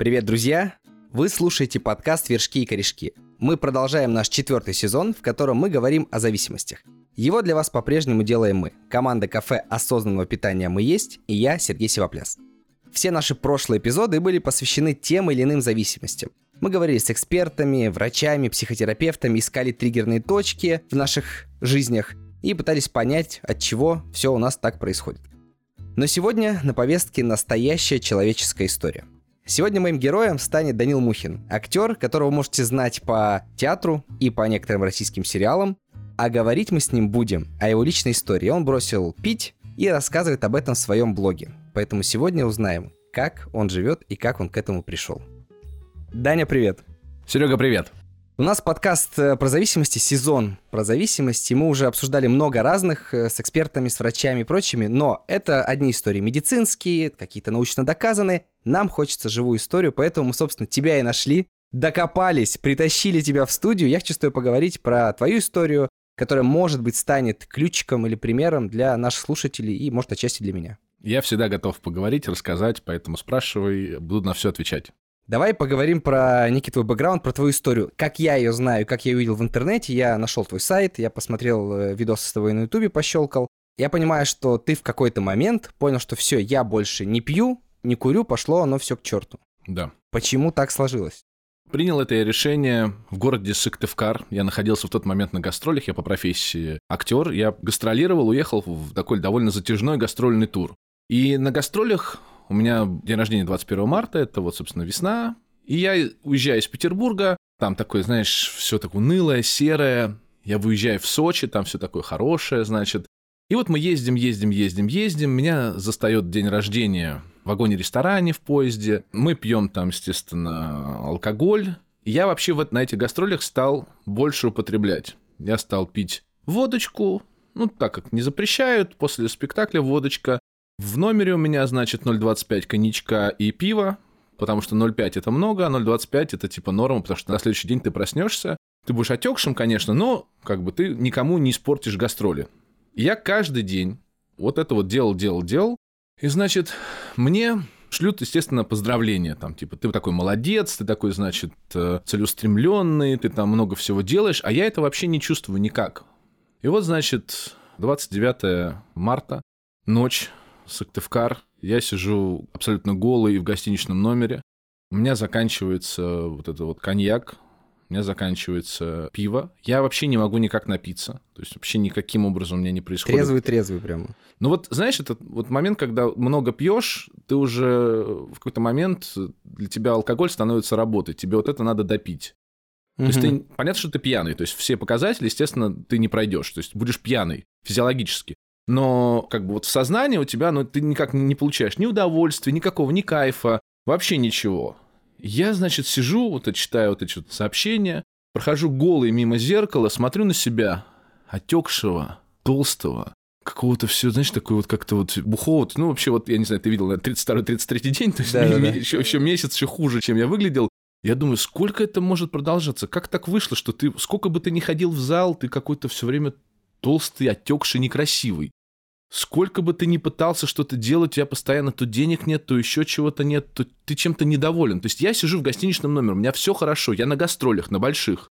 Привет, друзья! Вы слушаете подкаст «Вершки и корешки». Мы продолжаем наш четвертый сезон, в котором мы говорим о зависимостях. Его для вас по-прежнему делаем мы. Команда кафе осознанного питания «Мы есть» и я, Сергей Сивопляс. Все наши прошлые эпизоды были посвящены тем или иным зависимостям. Мы говорили с экспертами, врачами, психотерапевтами, искали триггерные точки в наших жизнях и пытались понять, от чего все у нас так происходит. Но сегодня на повестке настоящая человеческая история – Сегодня моим героем станет Данил Мухин, актер, которого можете знать по театру и по некоторым российским сериалам. А говорить мы с ним будем о его личной истории. Он бросил пить и рассказывает об этом в своем блоге. Поэтому сегодня узнаем, как он живет и как он к этому пришел. Даня, привет. Серега, привет. У нас подкаст э, про зависимости, сезон про зависимости. Мы уже обсуждали много разных э, с экспертами, с врачами и прочими, но это одни истории медицинские, какие-то научно доказанные. Нам хочется живую историю, поэтому мы, собственно, тебя и нашли, докопались, притащили тебя в студию. Я хочу с тобой поговорить про твою историю, которая, может быть, станет ключиком или примером для наших слушателей и, может, отчасти для меня. Я всегда готов поговорить, рассказать, поэтому спрашивай, буду на все отвечать. Давай поговорим про некий твой бэкграунд, про твою историю. Как я ее знаю, как я ее видел в интернете, я нашел твой сайт, я посмотрел э, видосы с тобой на ютубе, пощелкал. Я понимаю, что ты в какой-то момент понял, что все, я больше не пью, не курю, пошло оно все к черту. Да. Почему так сложилось? Принял это решение в городе Сыктывкар. Я находился в тот момент на гастролях, я по профессии актер. Я гастролировал, уехал в такой довольно затяжной гастрольный тур. И на гастролях у меня день рождения 21 марта, это вот, собственно, весна. И я уезжаю из Петербурга, там такое, знаешь, все так унылое, серое. Я выезжаю в Сочи, там все такое хорошее, значит. И вот мы ездим, ездим, ездим, ездим. Меня застает день рождения вагоне-ресторане в поезде. Мы пьем там, естественно, алкоголь. Я вообще вот на этих гастролях стал больше употреблять. Я стал пить водочку, ну, так как не запрещают, после спектакля водочка. В номере у меня, значит, 0,25 коньячка и пива, потому что 0,5 это много, а 0,25 это типа норма, потому что на следующий день ты проснешься, ты будешь отекшим, конечно, но как бы ты никому не испортишь гастроли. Я каждый день вот это вот делал, делал, делал, и, значит, мне шлют, естественно, поздравления, там, типа, ты такой молодец, ты такой, значит, э, целеустремленный, ты там много всего делаешь, а я это вообще не чувствую никак. И вот, значит, 29 марта, ночь, Сыктывкар. Я сижу абсолютно голый в гостиничном номере. У меня заканчивается вот это вот коньяк, у меня заканчивается пиво. Я вообще не могу никак напиться. То есть вообще никаким образом у меня не происходит. Трезвый-трезвый прямо. Ну вот, знаешь, это вот момент, когда много пьешь, ты уже в какой-то момент для тебя алкоголь становится работой. Тебе вот это надо допить. То есть ты, понятно, что ты пьяный, то есть все показатели, естественно, ты не пройдешь, то есть будешь пьяный физиологически но как бы вот в сознании у тебя, ну, ты никак не получаешь ни удовольствия, никакого, ни кайфа, вообще ничего. Я, значит, сижу, вот читаю вот эти вот сообщения, прохожу голый мимо зеркала, смотрю на себя, отекшего, толстого, какого-то все, знаешь, такой вот как-то вот бухого, ну, вообще вот, я не знаю, ты видел, 32-33 день, то есть да, да. Еще, еще месяц еще хуже, чем я выглядел. Я думаю, сколько это может продолжаться? Как так вышло, что ты, сколько бы ты ни ходил в зал, ты какой-то все время толстый, отекший, некрасивый. Сколько бы ты ни пытался что-то делать, у тебя постоянно то денег нет, то еще чего-то нет, то ты чем-то недоволен. То есть я сижу в гостиничном номере, у меня все хорошо, я на гастролях, на больших.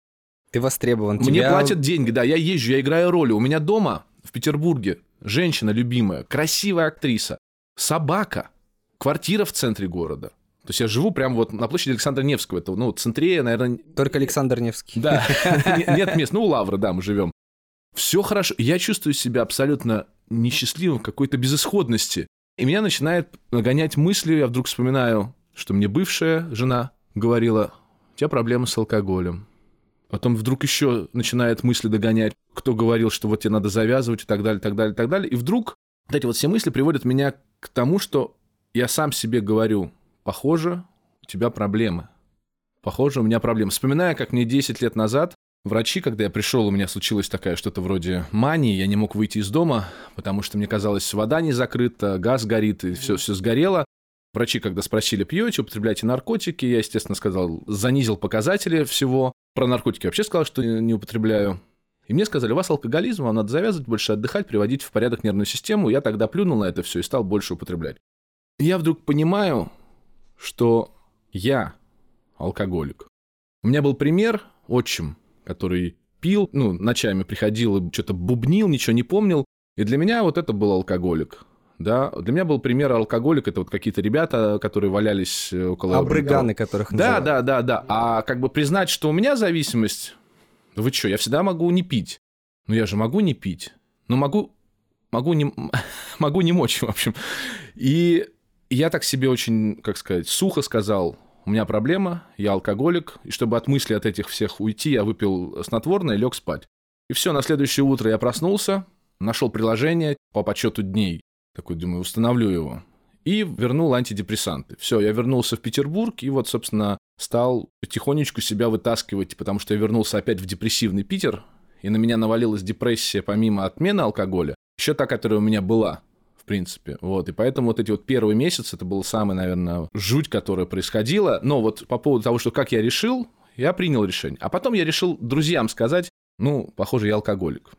Ты востребован. Мне тебя... платят деньги, да, я езжу, я играю роли. У меня дома в Петербурге женщина любимая, красивая актриса, собака, квартира в центре города. То есть я живу прямо вот на площади Александра Невского. Это, ну, в центре, наверное... Только Александр Невский. Да, нет мест. Ну, у Лавры, да, мы живем. Все хорошо. Я чувствую себя абсолютно несчастливым, какой-то безысходности. И меня начинает нагонять мысли, я вдруг вспоминаю, что мне бывшая жена говорила, у тебя проблемы с алкоголем. Потом вдруг еще начинает мысли догонять, кто говорил, что вот тебе надо завязывать и так далее, так далее, так далее. И вдруг вот эти вот все мысли приводят меня к тому, что я сам себе говорю, похоже, у тебя проблемы. Похоже, у меня проблемы. Вспоминая, как мне 10 лет назад Врачи, когда я пришел, у меня случилось такая что-то вроде мании, я не мог выйти из дома, потому что мне казалось, вода не закрыта, газ горит, и все, все сгорело. Врачи, когда спросили, пьете, употребляете наркотики, я, естественно, сказал, занизил показатели всего. Про наркотики вообще сказал, что не употребляю. И мне сказали, у вас алкоголизм, вам надо завязывать, больше отдыхать, приводить в порядок нервную систему. Я тогда плюнул на это все и стал больше употреблять. И я вдруг понимаю, что я алкоголик. У меня был пример, отчим, который пил, ну, ночами приходил и что-то бубнил, ничего не помнил. И для меня вот это был алкоголик. Да, для меня был пример алкоголик, это вот какие-то ребята, которые валялись э, около... Абрыганы, которых Да, называют. да, да, да. А как бы признать, что у меня зависимость, вы что, я всегда могу не пить. Ну я же могу не пить. Ну могу, могу не, могу не мочь, в общем. И я так себе очень, как сказать, сухо сказал, у меня проблема, я алкоголик, и чтобы от мысли от этих всех уйти, я выпил снотворное и лег спать. И все, на следующее утро я проснулся, нашел приложение по подсчету дней, такой, думаю, установлю его, и вернул антидепрессанты. Все, я вернулся в Петербург, и вот, собственно, стал потихонечку себя вытаскивать, потому что я вернулся опять в депрессивный Питер, и на меня навалилась депрессия помимо отмены алкоголя, еще та, которая у меня была в принципе. Вот, и поэтому вот эти вот первые месяцы, это был самый, наверное, жуть, которая происходила. Но вот по поводу того, что как я решил, я принял решение. А потом я решил друзьям сказать, ну, похоже, я алкоголик.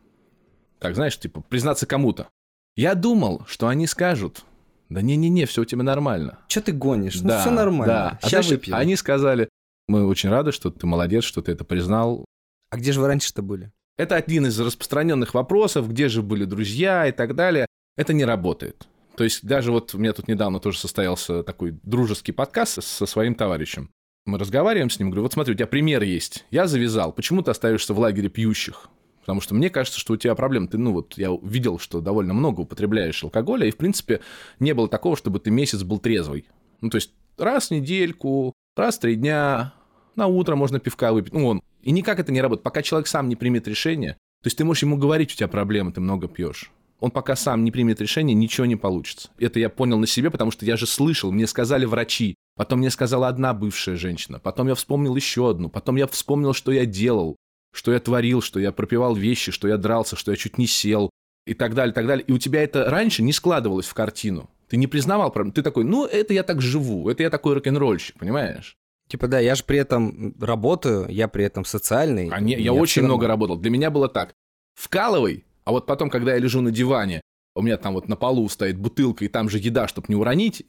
Так, знаешь, типа, признаться кому-то. Я думал, что они скажут, да не-не-не, все у тебя нормально. Что ты гонишь? Да, ну, все нормально. Да. А Сейчас выпьем. Они сказали, мы очень рады, что ты молодец, что ты это признал. А где же вы раньше-то были? Это один из распространенных вопросов, где же были друзья и так далее это не работает. То есть даже вот у меня тут недавно тоже состоялся такой дружеский подкаст со своим товарищем. Мы разговариваем с ним, говорю, вот смотри, у тебя пример есть. Я завязал, почему ты остаешься в лагере пьющих? Потому что мне кажется, что у тебя проблемы. Ты, ну вот, я видел, что довольно много употребляешь алкоголя, и, в принципе, не было такого, чтобы ты месяц был трезвый. Ну, то есть, раз в недельку, раз в три дня, на утро можно пивка выпить. Ну, он. И никак это не работает. Пока человек сам не примет решение, то есть ты можешь ему говорить, у тебя проблемы, ты много пьешь он пока сам не примет решение, ничего не получится. Это я понял на себе, потому что я же слышал, мне сказали врачи, потом мне сказала одна бывшая женщина, потом я вспомнил еще одну, потом я вспомнил, что я делал, что я творил, что я пропивал вещи, что я дрался, что я чуть не сел и так далее, так далее. И у тебя это раньше не складывалось в картину. Ты не признавал проблем. Ты такой, ну, это я так живу, это я такой рок-н-ролльщик, понимаешь? Типа, да, я же при этом работаю, я при этом социальный. А не, я очень много работал. Для меня было так. Вкалывай, а вот потом, когда я лежу на диване, у меня там вот на полу стоит бутылка, и там же еда, чтобы не уронить,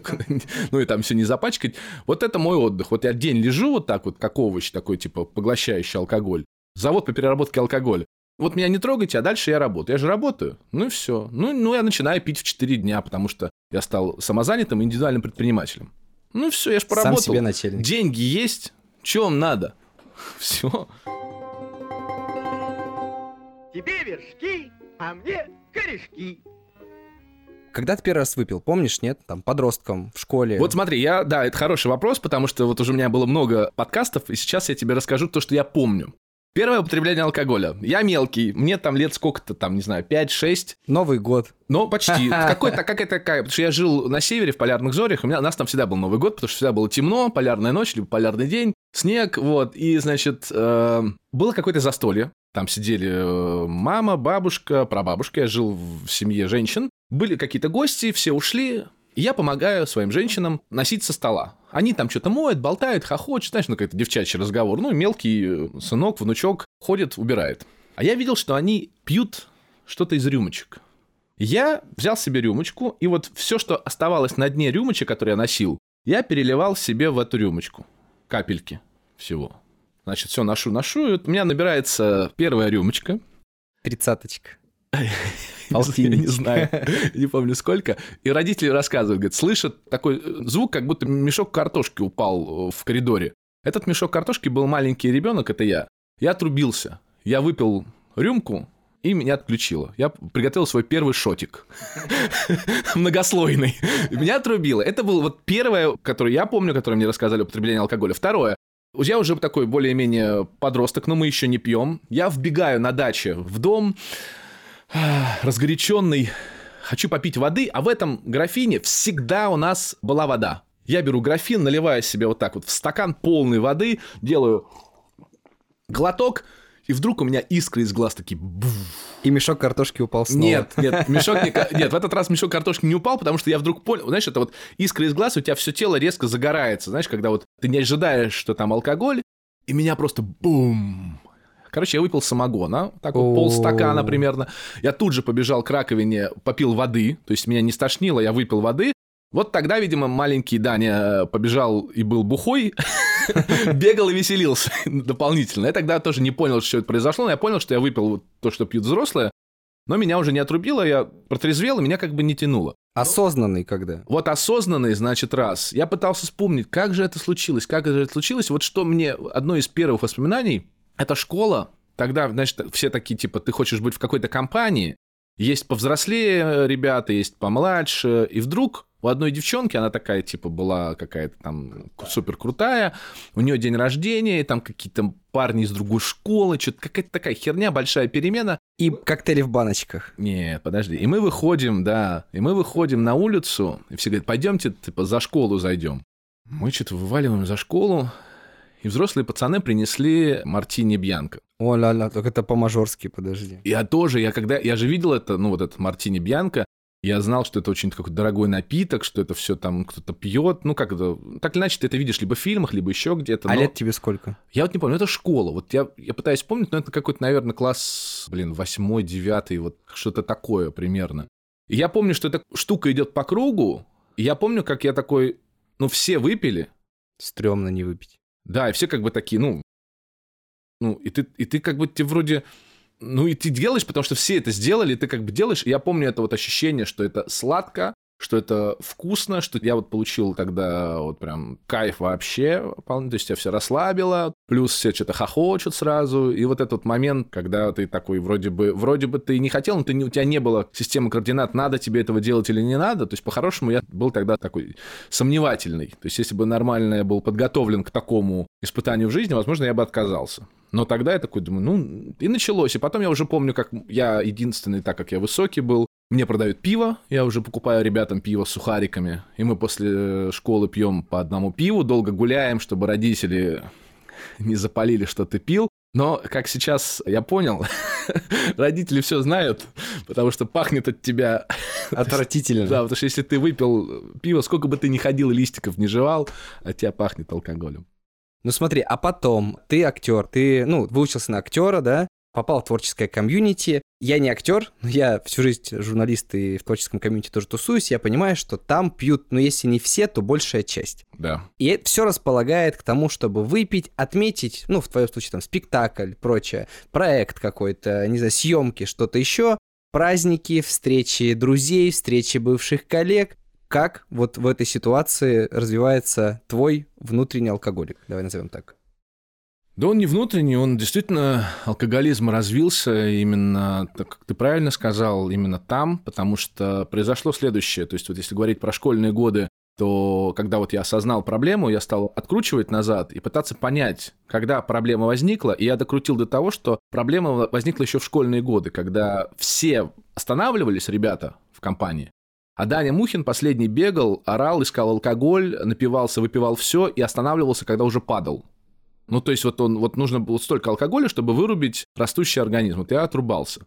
ну и там все не запачкать. Вот это мой отдых. Вот я день лежу вот так вот, как овощ такой, типа, поглощающий алкоголь. Завод по переработке алкоголя. Вот меня не трогайте, а дальше я работаю. Я же работаю. Ну и все. Ну, ну я начинаю пить в 4 дня, потому что я стал самозанятым индивидуальным предпринимателем. Ну все, я же поработал. Сам себе начальник. Деньги есть, вам надо? Все. Тебе вершки, а мне корешки. Когда ты первый раз выпил, помнишь, нет? Там, подростком, в школе. Вот смотри, я, да, это хороший вопрос, потому что вот уже у меня было много подкастов, и сейчас я тебе расскажу то, что я помню. Первое употребление алкоголя. Я мелкий, мне там лет сколько-то, там, не знаю, 5-6. Новый год. Ну, почти. Какой-то, как это, как, потому что я жил на севере, в полярных зорях, у, меня, у нас там всегда был Новый год, потому что всегда было темно, полярная ночь, либо полярный день, снег, вот, и, значит, э, было какое-то застолье, там сидели э, мама, бабушка, прабабушка, я жил в семье женщин, были какие-то гости, все ушли, я помогаю своим женщинам носить со стола. Они там что-то моют, болтают, хохочут, знаешь, ну какой-то девчачий разговор. Ну, мелкий э, сынок, внучок ходит, убирает. А я видел, что они пьют что-то из рюмочек. Я взял себе рюмочку, и вот все, что оставалось на дне рюмочек, которые я носил, я переливал себе в эту рюмочку. Капельки всего. Значит, все ношу, ношу, и вот у меня набирается первая рюмочка. Тридцаточка. Я не знаю, не помню сколько. И родители рассказывают, говорят, слышат такой э, звук, как будто мешок картошки упал э, в коридоре. Этот мешок картошки был маленький ребенок, это я. Я отрубился. Я выпил рюмку, и меня отключило. Я приготовил свой первый шотик. Многослойный. Меня отрубило. Это было вот первое, которое я помню, которое мне рассказали употребление алкоголя. Второе. Я уже такой более-менее подросток, но мы еще не пьем. Я вбегаю на даче в дом, разгоряченный, хочу попить воды, а в этом графине всегда у нас была вода. Я беру графин, наливаю себе вот так вот в стакан полной воды, делаю глоток, и вдруг у меня искры из глаз такие... И мешок картошки упал снова. Нет, нет, мешок не... Нет, в этот раз мешок картошки не упал, потому что я вдруг понял... Знаешь, это вот искры из глаз, у тебя все тело резко загорается. Знаешь, когда вот ты не ожидаешь, что там алкоголь, и меня просто бум... Короче, я выпил самогона, так вот полстакана примерно. Я тут же побежал к раковине, попил воды, то есть меня не стошнило, я выпил воды, Вот тогда, видимо, маленький Даня побежал и был бухой, бегал и веселился дополнительно. Я тогда тоже не понял, что это произошло, но я понял, что я выпил то, что пьют взрослые, но меня уже не отрубило, я протрезвел, и меня как бы не тянуло. Осознанный когда? Вот осознанный, значит, раз. Я пытался вспомнить, как же это случилось, как же это случилось. Вот что мне, одно из первых воспоминаний, это школа. Тогда, значит, все такие, типа, ты хочешь быть в какой-то компании, есть повзрослее ребята, есть помладше, и вдруг у одной девчонки, она такая, типа, была какая-то там супер крутая, у нее день рождения, и там какие-то парни из другой школы, что-то какая-то такая херня, большая перемена. И коктейли в баночках. Нет, подожди. И мы выходим, да, и мы выходим на улицу, и все говорят, пойдемте, типа, за школу зайдем. Мы что-то вываливаем за школу, и взрослые пацаны принесли мартини Бьянко. О, ля-ля, так это по-мажорски, подожди. Я тоже, я когда, я же видел это, ну, вот этот мартини Бьянко, я знал, что это очень какой-то дорогой напиток, что это все там кто-то пьет. Ну, как это... Так или иначе, ты это видишь либо в фильмах, либо еще где-то. А но... лет тебе сколько? Я вот не помню, это школа. Вот я, я пытаюсь помнить, но это какой-то, наверное, класс, блин, восьмой, девятый, вот что-то такое примерно. И я помню, что эта штука идет по кругу, и я помню, как я такой, ну, все выпили. Стремно не выпить. Да, и все как бы такие, ну, ну, и ты, и ты как бы, ты вроде ну и ты делаешь, потому что все это сделали, ты как бы делаешь. И я помню это вот ощущение, что это сладко, что это вкусно, что я вот получил тогда вот прям кайф вообще, то есть я все расслабило, плюс все что-то хохочут сразу, и вот этот момент, когда ты такой вроде бы, вроде бы ты не хотел, но ты у тебя не было системы координат, надо тебе этого делать или не надо, то есть по-хорошему я был тогда такой сомневательный, то есть если бы нормально я был подготовлен к такому испытанию в жизни, возможно, я бы отказался. Но тогда я такой думаю, ну, и началось. И потом я уже помню, как я единственный, так как я высокий был, мне продают пиво, я уже покупаю ребятам пиво с сухариками, и мы после школы пьем по одному пиву, долго гуляем, чтобы родители не запалили, что ты пил. Но, как сейчас я понял, родители все знают, потому что пахнет от тебя... Отвратительно. Да, потому что если ты выпил пиво, сколько бы ты ни ходил листиков не жевал, от тебя пахнет алкоголем. Ну смотри, а потом ты актер, ты, ну, выучился на актера, да, попал в творческое комьюнити. Я не актер, но я всю жизнь журналист и в творческом комьюнити тоже тусуюсь. Я понимаю, что там пьют, ну, если не все, то большая часть. Да. И это все располагает к тому, чтобы выпить, отметить, ну, в твоем случае, там, спектакль, прочее, проект какой-то, не знаю, съемки, что-то еще, праздники, встречи друзей, встречи бывших коллег как вот в этой ситуации развивается твой внутренний алкоголик? Давай назовем так. Да он не внутренний, он действительно, алкоголизм развился именно, так как ты правильно сказал, именно там, потому что произошло следующее. То есть вот если говорить про школьные годы, то когда вот я осознал проблему, я стал откручивать назад и пытаться понять, когда проблема возникла, и я докрутил до того, что проблема возникла еще в школьные годы, когда все останавливались, ребята, в компании, а Даня Мухин последний бегал, орал, искал алкоголь, напивался, выпивал все и останавливался, когда уже падал. Ну, то есть вот он, вот нужно было столько алкоголя, чтобы вырубить растущий организм. Вот я отрубался.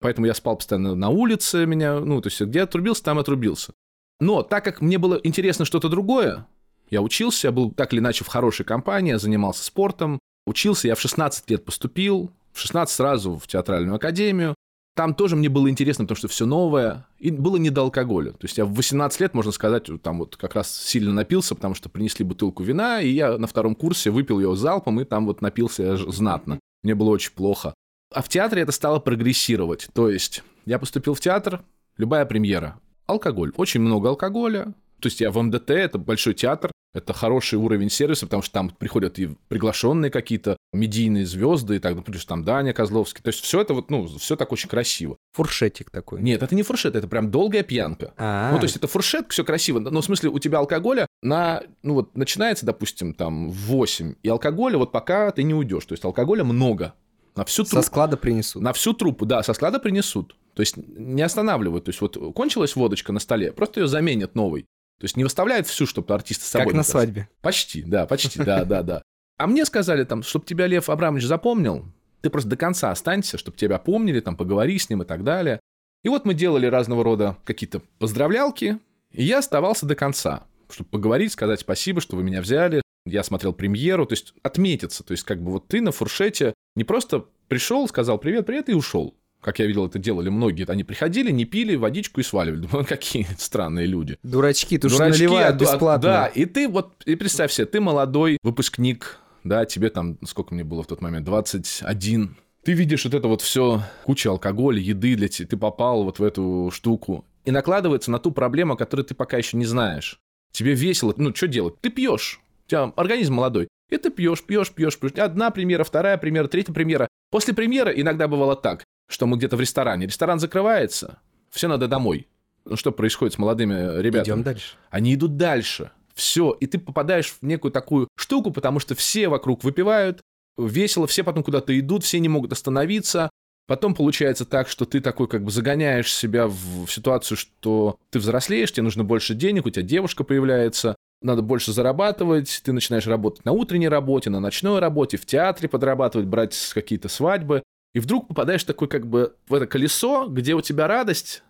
Поэтому я спал постоянно на улице, меня, ну, то есть где отрубился, там отрубился. Но так как мне было интересно что-то другое, я учился, я был так или иначе в хорошей компании, я занимался спортом, учился, я в 16 лет поступил, в 16 сразу в театральную академию, там тоже мне было интересно, потому что все новое, и было не до алкоголя. То есть я в 18 лет, можно сказать, там вот как раз сильно напился, потому что принесли бутылку вина, и я на втором курсе выпил ее залпом, и там вот напился знатно. Мне было очень плохо. А в театре это стало прогрессировать. То есть я поступил в театр, любая премьера. Алкоголь. Очень много алкоголя, то есть я в МДТ, это большой театр, это хороший уровень сервиса, потому что там приходят и приглашенные какие-то медийные звезды, и так, ну, плюс там Даня Козловский. То есть все это вот, ну, все так очень красиво. Фуршетик такой. Нет, это не фуршет, это прям долгая пьянка. А-а-а. Ну, то есть это фуршет, все красиво, но в смысле у тебя алкоголя на, ну вот начинается, допустим, там в 8, и алкоголя вот пока ты не уйдешь. То есть алкоголя много. На всю труппу. Со склада принесут. На всю труппу, да, со склада принесут. То есть не останавливают. То есть вот кончилась водочка на столе, просто ее заменят новой. То есть не выставляют всю, чтобы артисты с собой... Как на свадьбе. Почти, да, почти, да, да, да. А мне сказали там, чтобы тебя Лев Абрамович запомнил, ты просто до конца останься, чтобы тебя помнили, там, поговори с ним и так далее. И вот мы делали разного рода какие-то поздравлялки, и я оставался до конца, чтобы поговорить, сказать спасибо, что вы меня взяли. Я смотрел премьеру, то есть отметиться. То есть как бы вот ты на фуршете не просто пришел, сказал привет, привет и ушел. Как я видел, это делали многие. Они приходили, не пили водичку и сваливали. Думаю, какие странные люди. Дурачки, тут Дурачки, же наливают а- бесплатно. Да, и ты вот, и представь себе, ты молодой выпускник, да, тебе там, сколько мне было в тот момент, 21. Ты видишь вот это вот все, куча алкоголя, еды для тебя, ты попал вот в эту штуку. И накладывается на ту проблему, которую ты пока еще не знаешь. Тебе весело, ну, что делать? Ты пьешь. У тебя организм молодой. И ты пьешь, пьешь, пьешь, пьешь. Одна примера, вторая примера, третья примера. После премьера иногда бывало так, что мы где-то в ресторане. Ресторан закрывается, все надо домой. Ну, что происходит с молодыми ребятами? Идем дальше. Они идут дальше. Все. И ты попадаешь в некую такую штуку, потому что все вокруг выпивают, весело, все потом куда-то идут, все не могут остановиться. Потом получается так, что ты такой как бы загоняешь себя в, ситуацию, что ты взрослеешь, тебе нужно больше денег, у тебя девушка появляется, надо больше зарабатывать, ты начинаешь работать на утренней работе, на ночной работе, в театре подрабатывать, брать какие-то свадьбы. И вдруг попадаешь такой как бы в это колесо, где у тебя радость,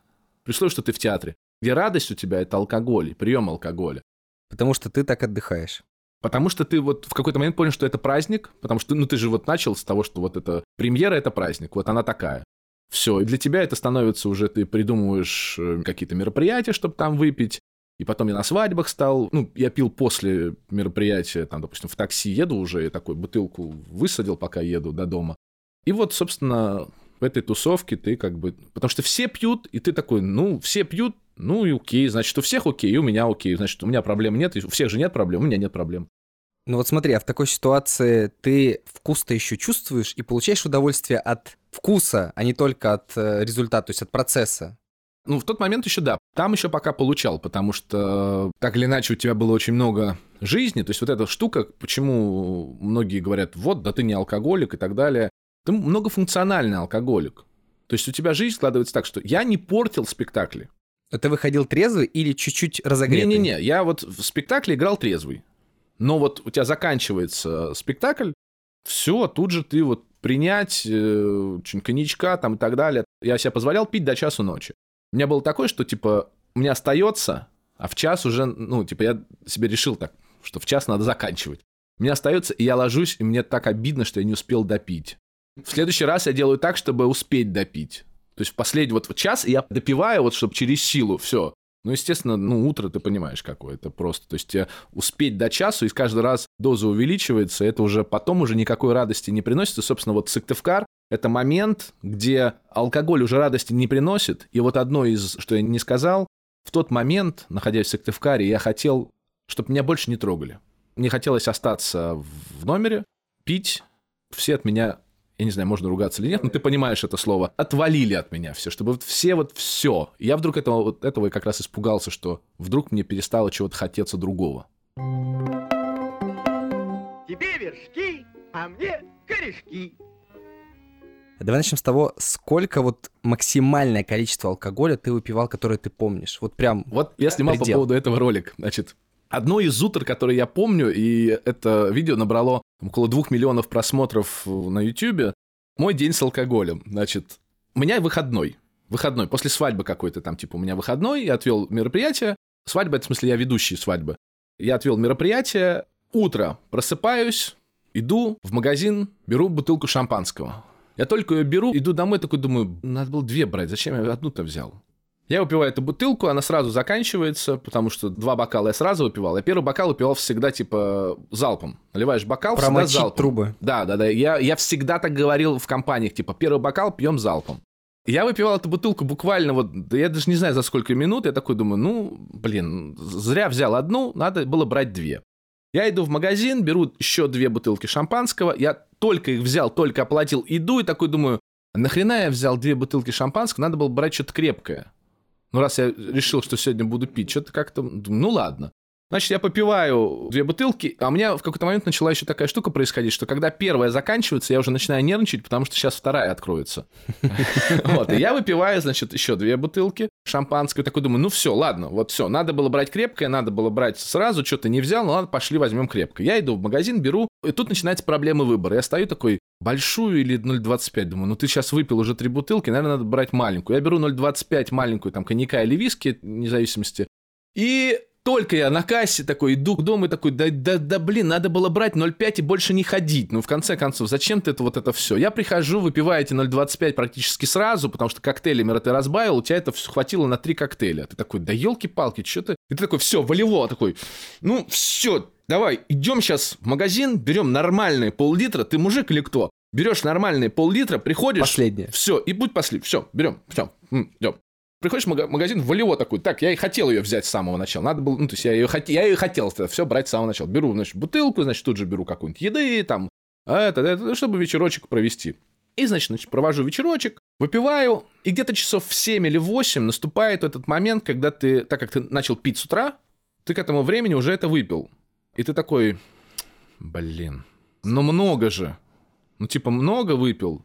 при условии, что ты в театре, где радость у тебя это алкоголь, прием алкоголя. Потому что ты так отдыхаешь. Потому что ты вот в какой-то момент понял, что это праздник, потому что, ну, ты же вот начал с того, что вот это премьера — это праздник, вот она такая. Все, и для тебя это становится уже, ты придумываешь э, какие-то мероприятия, чтобы там выпить, и потом я на свадьбах стал, ну, я пил после мероприятия, там, допустим, в такси еду уже, и такую бутылку высадил, пока еду до дома. И вот, собственно, в этой тусовке ты как бы... Потому что все пьют, и ты такой, ну, все пьют, ну и окей, значит, у всех окей, и у меня окей, значит, у меня проблем нет, и у всех же нет проблем, у меня нет проблем. Ну вот смотри, а в такой ситуации ты вкус-то еще чувствуешь и получаешь удовольствие от вкуса, а не только от э, результата, то есть от процесса. Ну, в тот момент еще да. Там еще пока получал, потому что так или иначе у тебя было очень много жизни. То есть вот эта штука, почему многие говорят, вот, да ты не алкоголик и так далее. Ты многофункциональный алкоголик. То есть у тебя жизнь складывается так, что я не портил спектакли. Ты выходил трезвый или чуть-чуть разогретый? Не-не-не, я вот в спектакле играл трезвый. Но вот у тебя заканчивается спектакль, все, тут же ты вот принять э, коньячка там и так далее. Я себе позволял пить до часу ночи. У меня было такое, что, типа, у меня остается, а в час уже, ну, типа, я себе решил так, что в час надо заканчивать. У меня остается, и я ложусь, и мне так обидно, что я не успел допить. В следующий раз я делаю так, чтобы успеть допить. То есть в последний вот час я допиваю, вот чтобы через силу, все. Ну, естественно, ну, утро ты понимаешь, какое это просто. То есть тебе успеть до часу, и каждый раз доза увеличивается, это уже потом уже никакой радости не приносит. И, собственно, вот Сыктывкар — это момент, где алкоголь уже радости не приносит. И вот одно из, что я не сказал, в тот момент, находясь в Сыктывкаре, я хотел, чтобы меня больше не трогали. Мне хотелось остаться в номере, пить. Все от меня я не знаю, можно ругаться или нет, но ты понимаешь это слово, отвалили от меня все, чтобы вот все вот все. Я вдруг этого, вот этого и как раз испугался, что вдруг мне перестало чего-то хотеться другого. Тебе вершки, а мне корешки. Давай начнем с того, сколько вот максимальное количество алкоголя ты выпивал, которое ты помнишь. Вот прям Вот я снимал предел. по поводу этого ролик. Значит, одно из утр, которое я помню, и это видео набрало около двух миллионов просмотров на YouTube, мой день с алкоголем. Значит, у меня выходной. Выходной. После свадьбы какой-то там, типа, у меня выходной, я отвел мероприятие. Свадьба, это в смысле я ведущий свадьбы. Я отвел мероприятие, утро, просыпаюсь, иду в магазин, беру бутылку шампанского. Я только ее беру, иду домой, такой думаю, надо было две брать, зачем я одну-то взял? Я выпиваю эту бутылку, она сразу заканчивается, потому что два бокала я сразу выпивал. Я первый бокал выпивал всегда, типа, залпом. Наливаешь бокал, всегда промочить залпом. трубы. Да, да, да. Я, я всегда так говорил в компаниях, типа, первый бокал пьем залпом. Я выпивал эту бутылку буквально вот, да я даже не знаю за сколько минут, я такой думаю, ну, блин, зря взял одну, надо было брать две. Я иду в магазин, беру еще две бутылки шампанского, я только их взял, только оплатил, иду и такой думаю, «А нахрена я взял две бутылки шампанского, надо было брать что-то крепкое. Ну, раз я решил, что сегодня буду пить, что-то как-то, ну ладно. Значит, я попиваю две бутылки, а у меня в какой-то момент начала еще такая штука происходить, что когда первая заканчивается, я уже начинаю нервничать, потому что сейчас вторая откроется. Вот, и я выпиваю, значит, еще две бутылки шампанского, такой думаю, ну все, ладно, вот все, надо было брать крепкое, надо было брать сразу, что-то не взял, ну ладно, пошли возьмем крепкое. Я иду в магазин, беру, и тут начинается проблема выбора. Я стою такой, большую или 0,25, думаю, ну ты сейчас выпил уже три бутылки, наверное, надо брать маленькую. Я беру 0,25 маленькую, там, коньяка или виски, вне зависимости, и только я на кассе такой иду к дому и такой, да, да, да, блин, надо было брать 0,5 и больше не ходить. Ну, в конце концов, зачем ты это вот это все? Я прихожу, выпиваю эти 0,25 практически сразу, потому что коктейли мира ты разбавил, у тебя это все хватило на три коктейля. Ты такой, да елки-палки, что ты? И ты такой, все, волево, такой, ну, все, давай, идем сейчас в магазин, берем нормальные пол-литра, ты мужик или кто? Берешь нормальные пол-литра, приходишь... Последнее. Все, и будь последний. Все, берем, все, идем. Приходишь в магазин, волево такой, так, я и хотел ее взять с самого начала. Надо было, ну, то есть я ее, хот... я ее хотел все брать с самого начала. Беру, значит, бутылку, значит, тут же беру какую-нибудь еды, там, а это, это, чтобы вечерочек провести. И, значит, значит, провожу вечерочек, выпиваю, и где-то часов в 7 или 8 наступает этот момент, когда ты, так как ты начал пить с утра, ты к этому времени уже это выпил. И ты такой, блин, ну много же. Ну, типа, много выпил.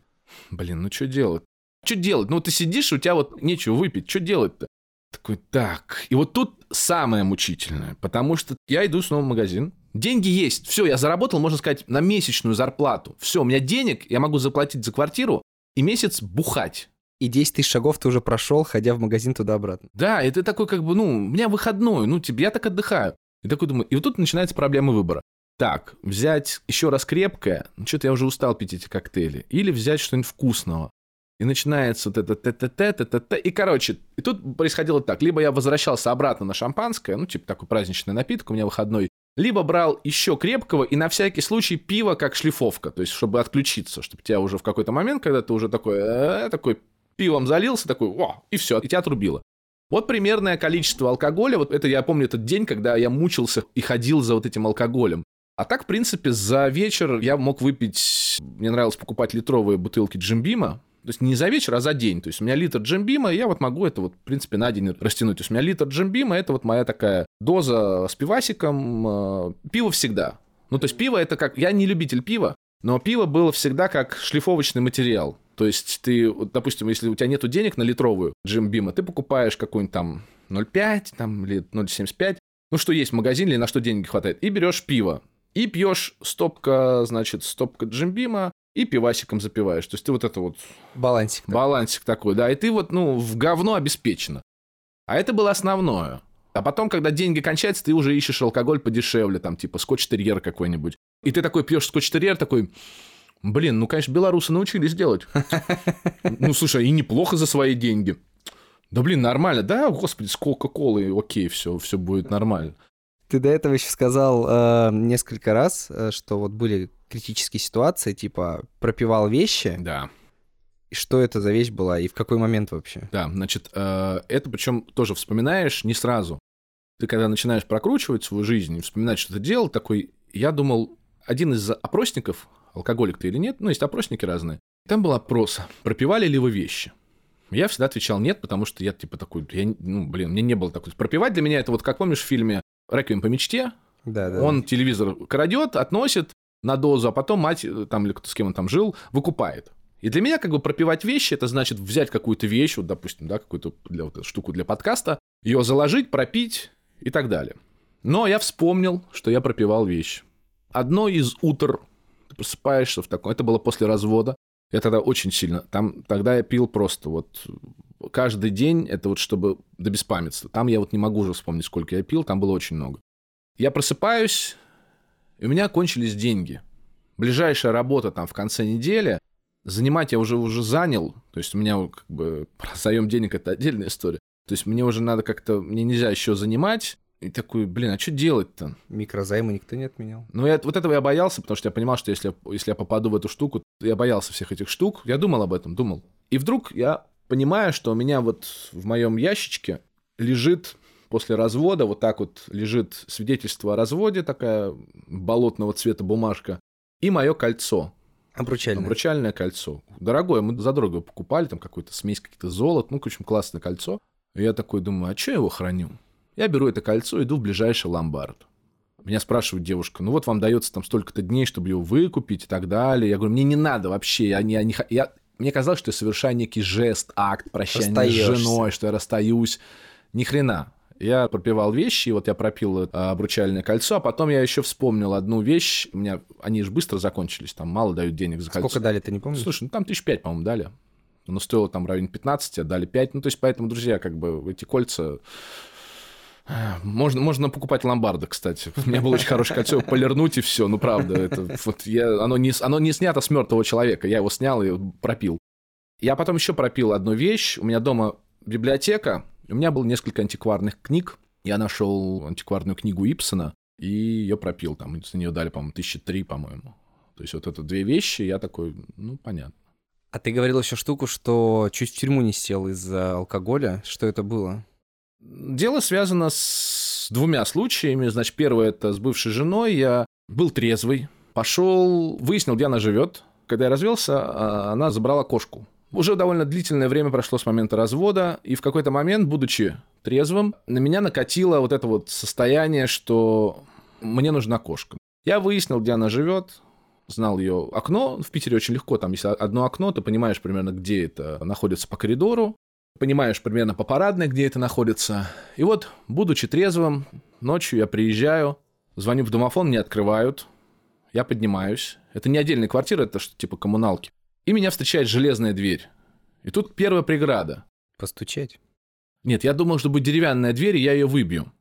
Блин, ну что делать? Что делать? Ну, ты сидишь, у тебя вот нечего выпить. Что делать-то? Такой, так. И вот тут самое мучительное, потому что я иду снова в магазин, деньги есть, все, я заработал, можно сказать, на месячную зарплату. Все, у меня денег, я могу заплатить за квартиру и месяц бухать. И 10 тысяч шагов ты уже прошел, ходя в магазин туда-обратно. Да, и ты такой как бы, ну, у меня выходной, ну, тебе я так отдыхаю. И такой думаю, и вот тут начинается проблема выбора. Так, взять еще раз крепкое, ну, что-то я уже устал пить эти коктейли, или взять что-нибудь вкусного. И начинается вот это т-т-т, т-т-т. И, короче, и тут происходило так. Либо я возвращался обратно на шампанское, ну, типа такой праздничный напиток, у меня выходной. Либо брал еще крепкого и на всякий случай пиво как шлифовка, то есть чтобы отключиться, чтобы тебя уже в какой-то момент, когда ты уже такой, э, такой пивом залился, такой, о, и все, и тебя отрубило. Вот примерное количество алкоголя, вот это я помню этот день, когда я мучился и ходил за вот этим алкоголем. А так, в принципе, за вечер я мог выпить... Мне нравилось покупать литровые бутылки джимбима, то есть не за вечер, а за день. То есть у меня литр джембима, и я вот могу это вот, в принципе, на день растянуть. То есть у меня литр джембима, это вот моя такая доза с пивасиком. Э, пиво всегда. Ну, то есть пиво это как... Я не любитель пива, но пиво было всегда как шлифовочный материал. То есть ты, допустим, если у тебя нет денег на литровую джимбима, ты покупаешь какой-нибудь там 0,5 там, или 0,75, ну, что есть в магазине, или на что денег хватает, и берешь пиво. И пьешь стопка, значит, стопка джимбима, и пивасиком запиваешь. То есть ты вот это вот... Балансик. Такой. Балансик такой, да. И ты вот, ну, в говно обеспечено. А это было основное. А потом, когда деньги кончаются, ты уже ищешь алкоголь подешевле, там, типа скотч-терьер какой-нибудь. И ты такой пьешь скотч-терьер, такой, блин, ну, конечно, белорусы научились делать. Ну, слушай, и неплохо за свои деньги. Да, блин, нормально. Да, господи, с Кока-Колой, окей, все, все будет нормально. Ты до этого еще сказал э, несколько раз, э, что вот были критические ситуации, типа пропивал вещи. Да. И что это за вещь была, и в какой момент вообще? Да, значит, э, это причем тоже вспоминаешь не сразу. Ты когда начинаешь прокручивать свою жизнь и вспоминать, что ты делал, такой, я думал, один из опросников, алкоголик ты или нет, ну, есть опросники разные, там был опрос, пропивали ли вы вещи? Я всегда отвечал нет, потому что я типа такой, я, ну, блин, мне не было такой. Пропивать для меня это вот, как помнишь в фильме «Реквием по мечте», да, да. Он телевизор крадет, относит на дозу, а потом мать, э, там, или кто с кем он там жил, выкупает. И для меня как бы пропивать вещи, это значит взять какую-то вещь, вот, допустим, да, какую-то для, вот, штуку для подкаста, ее заложить, пропить и так далее. Но я вспомнил, что я пропивал вещь. Одно из утр ты просыпаешься в таком... Это было после развода. Я тогда очень сильно... Там, тогда я пил просто вот каждый день, это вот чтобы до беспамятства. Там я вот не могу уже вспомнить, сколько я пил, там было очень много. Я просыпаюсь, и у меня кончились деньги. Ближайшая работа там в конце недели, занимать я уже, уже занял, то есть у меня как бы заем денег это отдельная история. То есть мне уже надо как-то, мне нельзя еще занимать, и такой, блин, а что делать-то? Микрозаймы никто не отменял. Ну, я, вот этого я боялся, потому что я понимал, что если, если я попаду в эту штуку, я боялся всех этих штук. Я думал об этом, думал. И вдруг я понимаю, что у меня вот в моем ящичке лежит после развода вот так вот лежит свидетельство о разводе, такая болотного цвета бумажка, и мое кольцо. Обручальное. Обручальное кольцо. Дорогое, мы задорого покупали, там какой-то смесь каких-то золот, ну, в общем, классное кольцо. И я такой думаю, а что я его храню? Я беру это кольцо, иду в ближайший ломбард. Меня спрашивает девушка, ну вот вам дается там столько-то дней, чтобы его выкупить и так далее. Я говорю, мне не надо вообще, я не, я не, я, мне казалось, что я совершаю некий жест, акт прощания с женой, что я расстаюсь. Ни хрена. Я пропивал вещи, и вот я пропил а, обручальное кольцо, а потом я еще вспомнил одну вещь. У меня они же быстро закончились, там мало дают денег за кольцо. Сколько дали, ты не помнишь? Слушай, ну там тысяч пять, по-моему, дали. Оно стоило там в районе 15, а дали 5. Ну, то есть, поэтому, друзья, как бы эти кольца... Можно, можно покупать ломбарды, кстати. У меня было очень хорошее кольцо, полирнуть и все. Ну, правда, это вот я, оно, не, оно не снято с мертвого человека. Я его снял и пропил. Я потом еще пропил одну вещь. У меня дома библиотека. У меня было несколько антикварных книг. Я нашел антикварную книгу Ипсона и ее пропил. Там за нее дали, по-моему, тысячи три, по-моему. То есть вот это две вещи, я такой, ну, понятно. А ты говорил еще штуку, что чуть в тюрьму не сел из-за алкоголя. Что это было? Дело связано с двумя случаями. Значит, первое это с бывшей женой. Я был трезвый, пошел, выяснил, где она живет. Когда я развелся, а, она забрала кошку. Уже довольно длительное время прошло с момента развода, и в какой-то момент, будучи трезвым, на меня накатило вот это вот состояние, что мне нужна кошка. Я выяснил, где она живет, знал ее окно. В Питере очень легко, там если одно окно, ты понимаешь примерно, где это находится по коридору понимаешь примерно по парадной, где это находится. И вот, будучи трезвым, ночью я приезжаю, звоню в домофон, не открывают. Я поднимаюсь. Это не отдельная квартира, это что типа коммуналки. И меня встречает железная дверь. И тут первая преграда. Постучать? Нет, я думал, что будет деревянная дверь, и я ее выбью.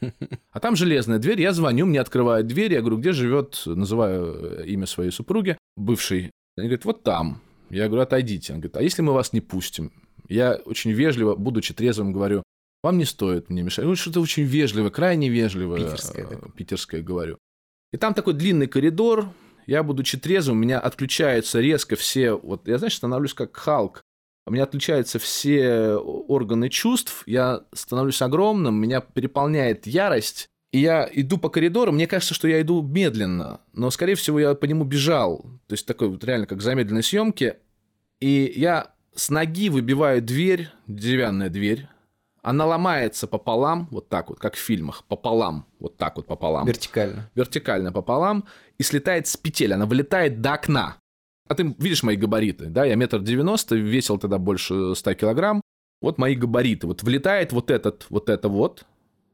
А там железная дверь, я звоню, мне открывают дверь, я говорю, где живет, называю э, имя своей супруги, бывшей. Они говорят, вот там. Я говорю, отойдите. Он говорит, а если мы вас не пустим? Я очень вежливо, будучи трезвым, говорю, вам не стоит мне мешать. Ну, что-то очень вежливо, крайне вежливо. Питерское, э, питерское говорю. И там такой длинный коридор, я, будучи трезвым, у меня отключаются резко все... Вот я, знаешь, становлюсь как Халк. У меня отключаются все органы чувств, я становлюсь огромным, меня переполняет ярость, и я иду по коридору, мне кажется, что я иду медленно, но, скорее всего, я по нему бежал. То есть, такой вот реально как замедленной съемки. И я с ноги выбиваю дверь, деревянная дверь, она ломается пополам, вот так вот, как в фильмах, пополам, вот так вот пополам. Вертикально. Вертикально пополам, и слетает с петель, она вылетает до окна. А ты видишь мои габариты, да, я метр девяносто, весил тогда больше ста килограмм, вот мои габариты, вот влетает вот этот, вот это вот,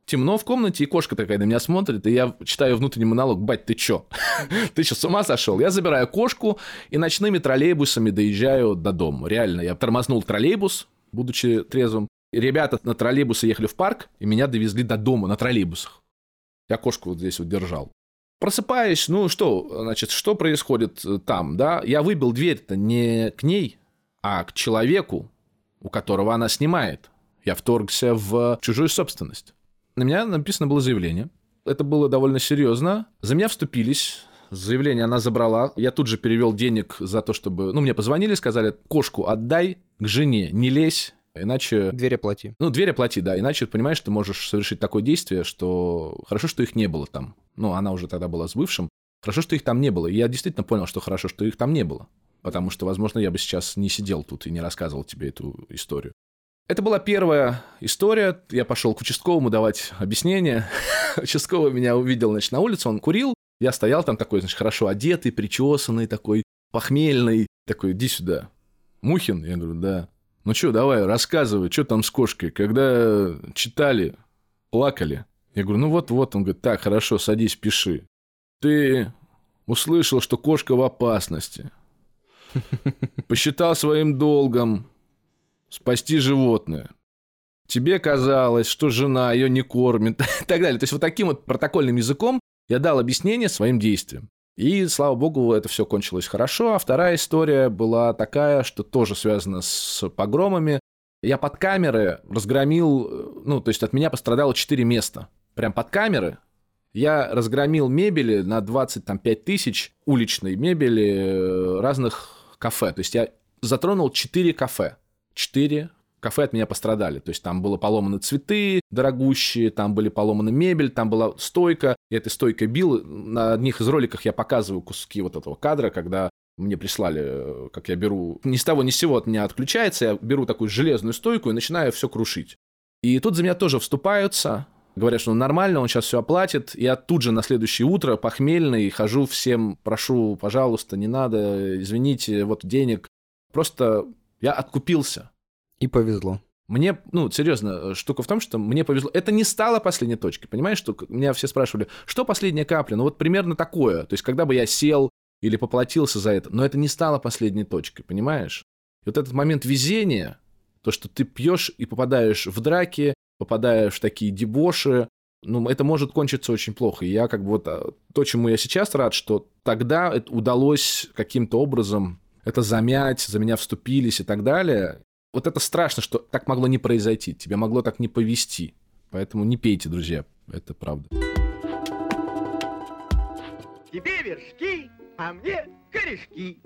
темно в комнате, и кошка такая на меня смотрит, и я читаю внутренний монолог, бать, ты чё? ты что, с ума сошел? Я забираю кошку и ночными троллейбусами доезжаю до дома. Реально, я тормознул троллейбус, будучи трезвым. Ребята на троллейбусе ехали в парк, и меня довезли до дома на троллейбусах. Я кошку вот здесь вот держал. Просыпаюсь, ну что, значит, что происходит э, там, да? Я выбил дверь-то не к ней, а к человеку, у которого она снимает. Я вторгся в чужую собственность на меня написано было заявление. Это было довольно серьезно. За меня вступились. Заявление она забрала. Я тут же перевел денег за то, чтобы... Ну, мне позвонили, сказали, кошку отдай к жене, не лезь, иначе... Дверь оплати. Ну, дверь оплати, да. Иначе, понимаешь, ты можешь совершить такое действие, что... Хорошо, что их не было там. Ну, она уже тогда была с бывшим. Хорошо, что их там не было. И я действительно понял, что хорошо, что их там не было. Потому что, возможно, я бы сейчас не сидел тут и не рассказывал тебе эту историю. Это была первая история. Я пошел к участковому давать объяснение. Участковый меня увидел, значит, на улице, он курил. Я стоял там такой, значит, хорошо одетый, причесанный, такой похмельный. Такой, иди сюда. Мухин? Я говорю, да. Ну что, давай, рассказывай, что там с кошкой. Когда читали, плакали. Я говорю, ну вот-вот. Он говорит, так, хорошо, садись, пиши. Ты услышал, что кошка в опасности. Посчитал своим долгом спасти животное. Тебе казалось, что жена ее не кормит и так далее. То есть вот таким вот протокольным языком я дал объяснение своим действиям. И, слава богу, это все кончилось хорошо. А вторая история была такая, что тоже связана с погромами. Я под камеры разгромил, ну, то есть от меня пострадало 4 места. Прям под камеры я разгромил мебели на 25 тысяч уличной мебели э, разных кафе. То есть я затронул 4 кафе. Четыре кафе от меня пострадали. То есть там было поломаны цветы дорогущие, там были поломаны мебель, там была стойка. И этой стойкой бил. На одних из роликах я показываю куски вот этого кадра, когда мне прислали, как я беру, ни с того ни с сего от меня отключается, я беру такую железную стойку и начинаю все крушить. И тут за меня тоже вступаются, говорят, что ну, нормально, он сейчас все оплатит. Я тут же на следующее утро похмельный хожу всем, прошу, пожалуйста, не надо, извините, вот денег. Просто я откупился. И повезло. Мне, ну, серьезно, штука в том, что мне повезло. Это не стало последней точкой, понимаешь? Что меня все спрашивали, что последняя капля? Ну, вот примерно такое. То есть, когда бы я сел или поплатился за это, но это не стало последней точкой, понимаешь? И вот этот момент везения, То, что ты пьешь и попадаешь в драки, попадаешь в такие дебоши, ну, это может кончиться очень плохо. И я как бы вот а, то, чему я сейчас рад, что тогда это удалось каким-то образом это замять, за меня вступились и так далее. Вот это страшно, что так могло не произойти, тебе могло так не повести. Поэтому не пейте, друзья, это правда. Тебе вершки, а мне корешки.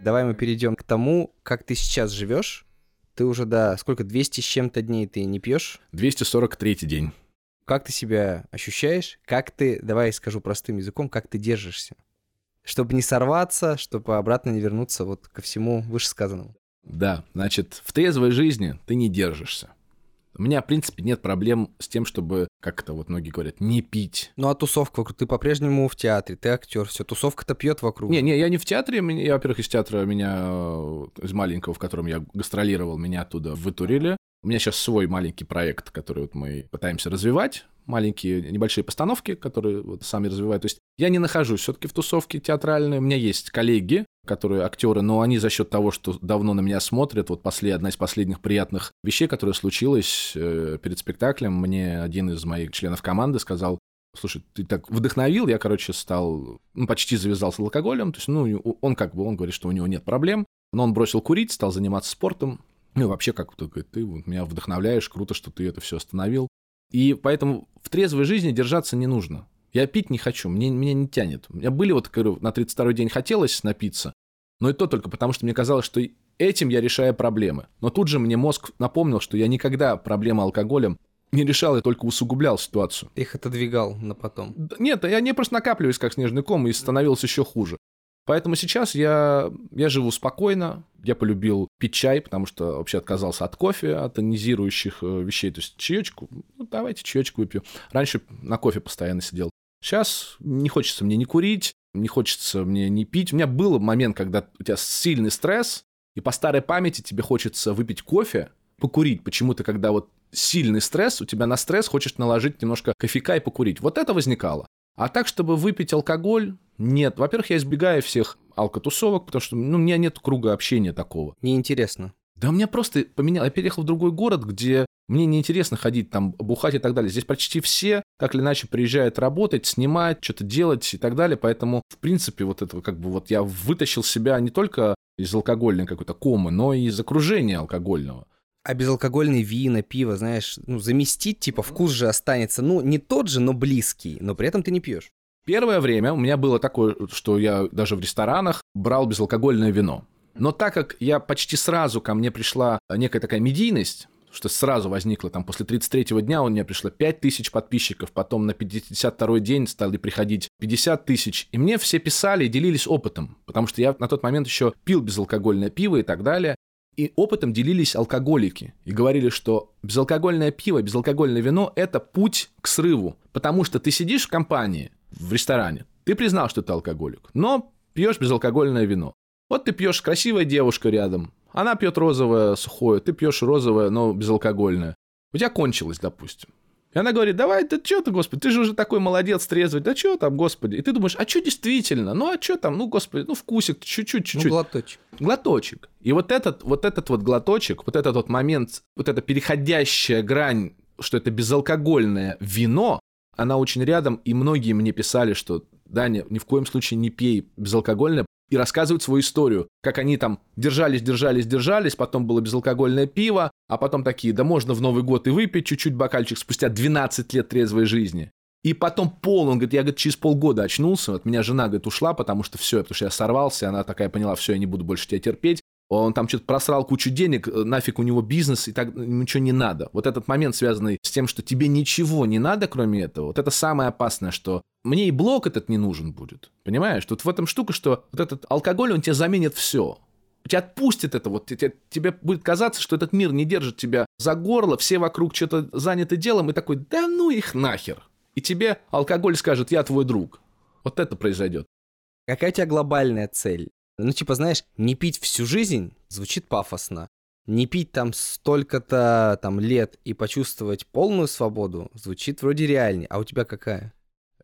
Давай мы перейдем к тому, как ты сейчас живешь. Ты уже, да, сколько, 200 с чем-то дней ты не пьешь? 243 день. Как ты себя ощущаешь? Как ты, давай скажу простым языком, как ты держишься? Чтобы не сорваться, чтобы обратно не вернуться вот ко всему вышесказанному. Да, значит, в трезвой жизни ты не держишься. У меня, в принципе, нет проблем с тем, чтобы, как это вот многие говорят, не пить. Ну а тусовка вокруг, ты по-прежнему в театре, ты актер, все, тусовка-то пьет вокруг. Не, не, я не в театре, я, во-первых, из театра меня, э, из маленького, в котором я гастролировал, меня оттуда вытурили. У меня сейчас свой маленький проект, который вот мы пытаемся развивать, маленькие небольшие постановки, которые вот сами развивают. То есть я не нахожусь все-таки в тусовке театральной. У меня есть коллеги, которые актеры, но они за счет того, что давно на меня смотрят, вот после, одна из последних приятных вещей, которая случилась э, перед спектаклем, мне один из моих членов команды сказал, слушай, ты так вдохновил, я, короче, стал, ну, почти завязал с алкоголем, то есть, ну, он как бы, он говорит, что у него нет проблем, но он бросил курить, стал заниматься спортом, ну, и вообще, как ты, ты вот меня вдохновляешь, круто, что ты это все остановил. И поэтому в трезвой жизни держаться не нужно. Я пить не хочу, мне, меня не тянет. У меня были вот, говорю, на 32-й день хотелось напиться, но и то только потому, что мне казалось, что этим я решаю проблемы. Но тут же мне мозг напомнил, что я никогда проблемы алкоголем не решал, я только усугублял ситуацию. Их отодвигал на потом. Нет, я не просто накапливаюсь как снежный ком и становился еще хуже. Поэтому сейчас я, я живу спокойно, я полюбил пить чай, потому что вообще отказался от кофе, от тонизирующих э, вещей. То есть чаечку, ну давайте чаечку выпью. Раньше на кофе постоянно сидел. Сейчас не хочется мне не курить, не хочется мне не пить. У меня был момент, когда у тебя сильный стресс, и по старой памяти тебе хочется выпить кофе, покурить. Почему-то, когда вот сильный стресс, у тебя на стресс хочешь наложить немножко кофейка и покурить. Вот это возникало. А так, чтобы выпить алкоголь, нет. Во-первых, я избегаю всех алкотусовок, потому что ну, у меня нет круга общения такого. Неинтересно. Да у меня просто поменял. Я переехал в другой город, где мне неинтересно ходить там, бухать и так далее. Здесь почти все, так или иначе, приезжают работать, снимать, что-то делать и так далее. Поэтому, в принципе, вот этого как бы вот я вытащил себя не только из алкогольной какой-то комы, но и из окружения алкогольного. А безалкогольные вина, пиво, знаешь, ну, заместить, типа, вкус же останется, ну, не тот же, но близкий, но при этом ты не пьешь. Первое время у меня было такое, что я даже в ресторанах брал безалкогольное вино. Но так как я почти сразу ко мне пришла некая такая медийность, что сразу возникло, там, после 33-го дня у меня пришло 5 тысяч подписчиков, потом на 52-й день стали приходить 50 тысяч, и мне все писали и делились опытом, потому что я на тот момент еще пил безалкогольное пиво и так далее, и опытом делились алкоголики и говорили, что безалкогольное пиво, безалкогольное вино – это путь к срыву, потому что ты сидишь в компании, в ресторане, ты признал, что ты алкоголик, но пьешь безалкогольное вино. Вот ты пьешь красивая девушка рядом, она пьет розовое сухое, ты пьешь розовое, но безалкогольное. У тебя кончилось, допустим. И она говорит, давай, ты что ты, господи, ты же уже такой молодец, трезвый, да что там, господи. И ты думаешь, а что действительно? Ну, а что там, ну, господи, ну, вкусик, чуть-чуть, Ну, чуть-чуть. глоточек. Глоточек. И вот этот, вот этот вот глоточек, вот этот вот момент, вот эта переходящая грань, что это безалкогольное вино, она очень рядом, и многие мне писали, что Даня, ни в коем случае не пей безалкогольное, и рассказывают свою историю, как они там держались, держались, держались, потом было безалкогольное пиво, а потом такие, да можно в Новый год и выпить чуть-чуть бокальчик спустя 12 лет трезвой жизни. И потом пол, он говорит, я говорит, через полгода очнулся, вот меня жена, говорит, ушла, потому что все, потому что я сорвался, она такая поняла, все, я не буду больше тебя терпеть. Он там что-то просрал кучу денег, э, нафиг у него бизнес, и так ничего не надо. Вот этот момент, связанный с тем, что тебе ничего не надо, кроме этого, вот это самое опасное, что мне и блок этот не нужен будет. Понимаешь? Тут в этом штука, что вот этот алкоголь, он тебе заменит все. Тебя отпустит это, вот тебе, тебе будет казаться, что этот мир не держит тебя за горло, все вокруг что-то заняты делом, и такой, да ну их нахер. И тебе алкоголь скажет, я твой друг. Вот это произойдет. Какая у тебя глобальная цель? Ну, типа, знаешь, не пить всю жизнь звучит пафосно. Не пить там столько-то там лет и почувствовать полную свободу звучит вроде реальнее. А у тебя какая?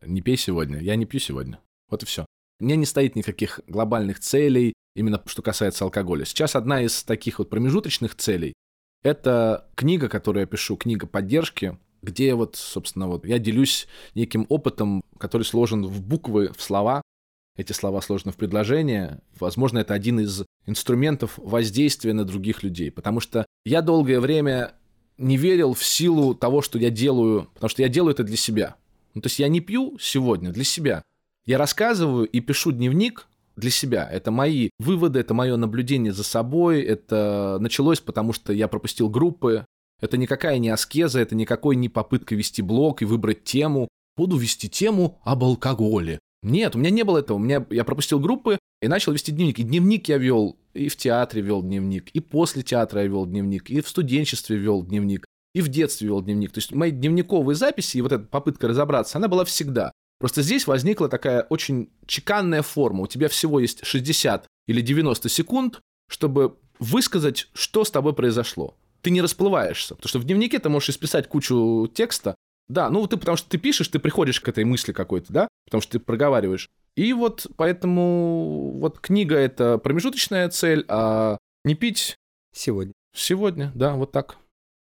Не пей сегодня, я не пью сегодня. Вот и все. Меня не стоит никаких глобальных целей, именно что касается алкоголя. Сейчас одна из таких вот промежуточных целей – это книга, которую я пишу, книга поддержки, где вот, собственно, вот я делюсь неким опытом, который сложен в буквы, в слова. Эти слова сложены в предложения. Возможно, это один из инструментов воздействия на других людей, потому что я долгое время не верил в силу того, что я делаю, потому что я делаю это для себя. Ну, то есть я не пью сегодня для себя. Я рассказываю и пишу дневник для себя. Это мои выводы, это мое наблюдение за собой. Это началось потому, что я пропустил группы. Это никакая не аскеза, это никакой не попытка вести блог и выбрать тему. Буду вести тему об алкоголе. Нет, у меня не было этого. У меня, я пропустил группы и начал вести дневник. И дневник я вел и в театре вел дневник, и после театра я вел дневник, и в студенчестве вел дневник, и в детстве вел дневник. То есть мои дневниковые записи и вот эта попытка разобраться, она была всегда. Просто здесь возникла такая очень чеканная форма. У тебя всего есть 60 или 90 секунд, чтобы высказать, что с тобой произошло. Ты не расплываешься, потому что в дневнике ты можешь исписать кучу текста. Да, ну ты потому что ты пишешь, ты приходишь к этой мысли какой-то, да, потому что ты проговариваешь. И вот поэтому вот книга это промежуточная цель, а не пить сегодня. Сегодня, да, вот так.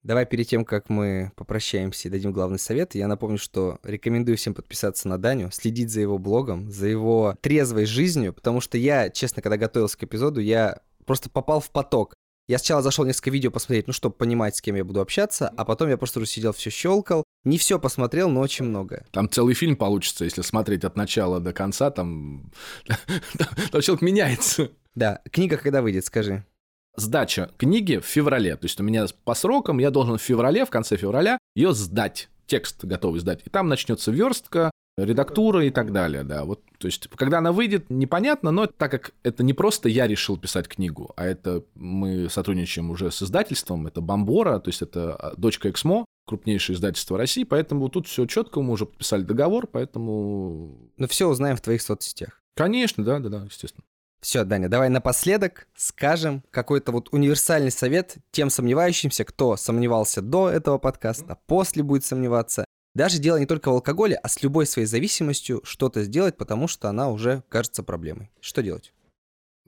Давай перед тем, как мы попрощаемся и дадим главный совет, я напомню, что рекомендую всем подписаться на Даню, следить за его блогом, за его трезвой жизнью, потому что я, честно, когда готовился к эпизоду, я просто попал в поток. Я сначала зашел несколько видео посмотреть, ну, чтобы понимать, с кем я буду общаться, а потом я просто уже сидел, все щелкал. Не все посмотрел, но очень много. Там целый фильм получится, если смотреть от начала до конца, там, там человек меняется. Да, книга когда выйдет, скажи. Сдача книги в феврале. То есть у меня по срокам я должен в феврале, в конце февраля ее сдать текст готовый сдать. И там начнется верстка, редактура и так далее, да. Вот, то есть, когда она выйдет, непонятно, но так как это не просто я решил писать книгу, а это мы сотрудничаем уже с издательством, это Бомбора, то есть это а, дочка Эксмо, крупнейшее издательство России, поэтому тут все четко, мы уже подписали договор, поэтому... Ну, все узнаем в твоих соцсетях. Конечно, да, да, да, естественно. Все, Даня, давай напоследок скажем какой-то вот универсальный совет тем сомневающимся, кто сомневался до этого подкаста, после будет сомневаться. Даже дело не только в алкоголе, а с любой своей зависимостью что-то сделать, потому что она уже кажется проблемой. Что делать?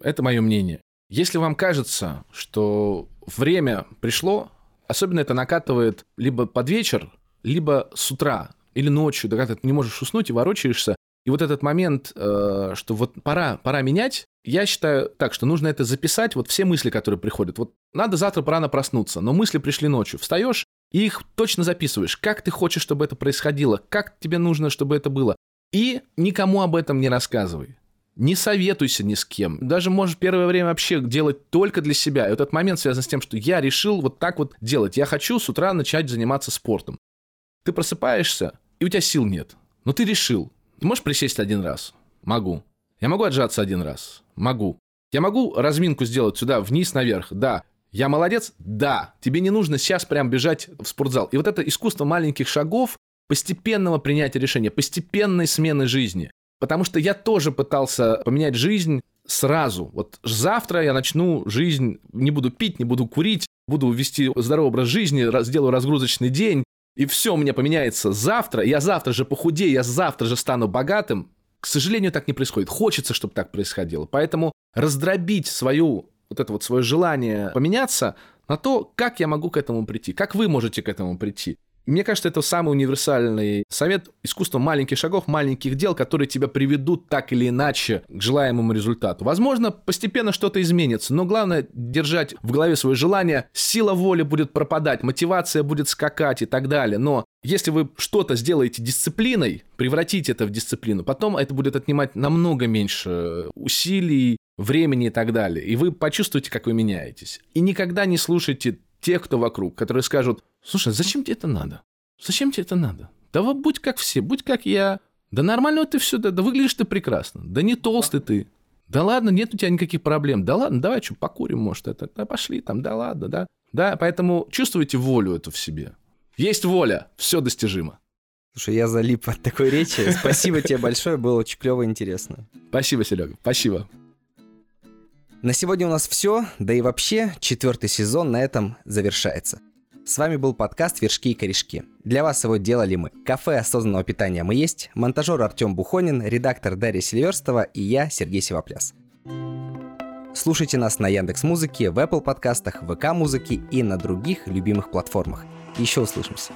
Это мое мнение. Если вам кажется, что время пришло, особенно это накатывает либо под вечер, либо с утра или ночью, да когда ты не можешь уснуть и ворочаешься, и вот этот момент, э, что вот пора, пора менять, я считаю так, что нужно это записать, вот все мысли, которые приходят. Вот надо завтра рано проснуться, но мысли пришли ночью. Встаешь, и их точно записываешь, как ты хочешь, чтобы это происходило, как тебе нужно, чтобы это было. И никому об этом не рассказывай. Не советуйся ни с кем. Даже можешь первое время вообще делать только для себя. И вот этот момент связан с тем, что я решил вот так вот делать. Я хочу с утра начать заниматься спортом. Ты просыпаешься, и у тебя сил нет. Но ты решил. Ты можешь присесть один раз? Могу. Я могу отжаться один раз? Могу. Я могу разминку сделать сюда, вниз, наверх? Да. Я молодец? Да. Тебе не нужно сейчас прям бежать в спортзал. И вот это искусство маленьких шагов, постепенного принятия решения, постепенной смены жизни. Потому что я тоже пытался поменять жизнь сразу. Вот завтра я начну жизнь, не буду пить, не буду курить, буду вести здоровый образ жизни, сделаю разгрузочный день, и все у меня поменяется завтра, я завтра же похудею, я завтра же стану богатым. К сожалению, так не происходит. Хочется, чтобы так происходило. Поэтому раздробить свою вот это вот свое желание поменяться на то, как я могу к этому прийти, как вы можете к этому прийти. Мне кажется, это самый универсальный совет искусство маленьких шагов, маленьких дел, которые тебя приведут так или иначе к желаемому результату. Возможно, постепенно что-то изменится, но главное держать в голове свое желание, сила воли будет пропадать, мотивация будет скакать и так далее. Но если вы что-то сделаете дисциплиной, превратите это в дисциплину, потом это будет отнимать намного меньше усилий, времени и так далее. И вы почувствуете, как вы меняетесь. И никогда не слушайте тех, кто вокруг, которые скажут, слушай, зачем тебе это надо? Зачем тебе это надо? Да вот будь как все, будь как я. Да нормально ты все, да, да выглядишь ты прекрасно. Да не толстый ты. Да ладно, нет у тебя никаких проблем. Да ладно, давай что, покурим, может, это. Да пошли там, да ладно, да. Да, поэтому чувствуйте волю эту в себе. Есть воля, все достижимо. Слушай, я залип от такой речи. Спасибо тебе большое, было очень клево и интересно. Спасибо, Серега, спасибо. На сегодня у нас все, да и вообще четвертый сезон на этом завершается. С вами был подкаст «Вершки и корешки». Для вас его делали мы. Кафе осознанного питания «Мы есть», монтажер Артем Бухонин, редактор Дарья Сильверстова и я, Сергей Сивопляс. Слушайте нас на Яндекс Музыке, в Apple подкастах, ВК Музыке и на других любимых платформах. Еще услышимся.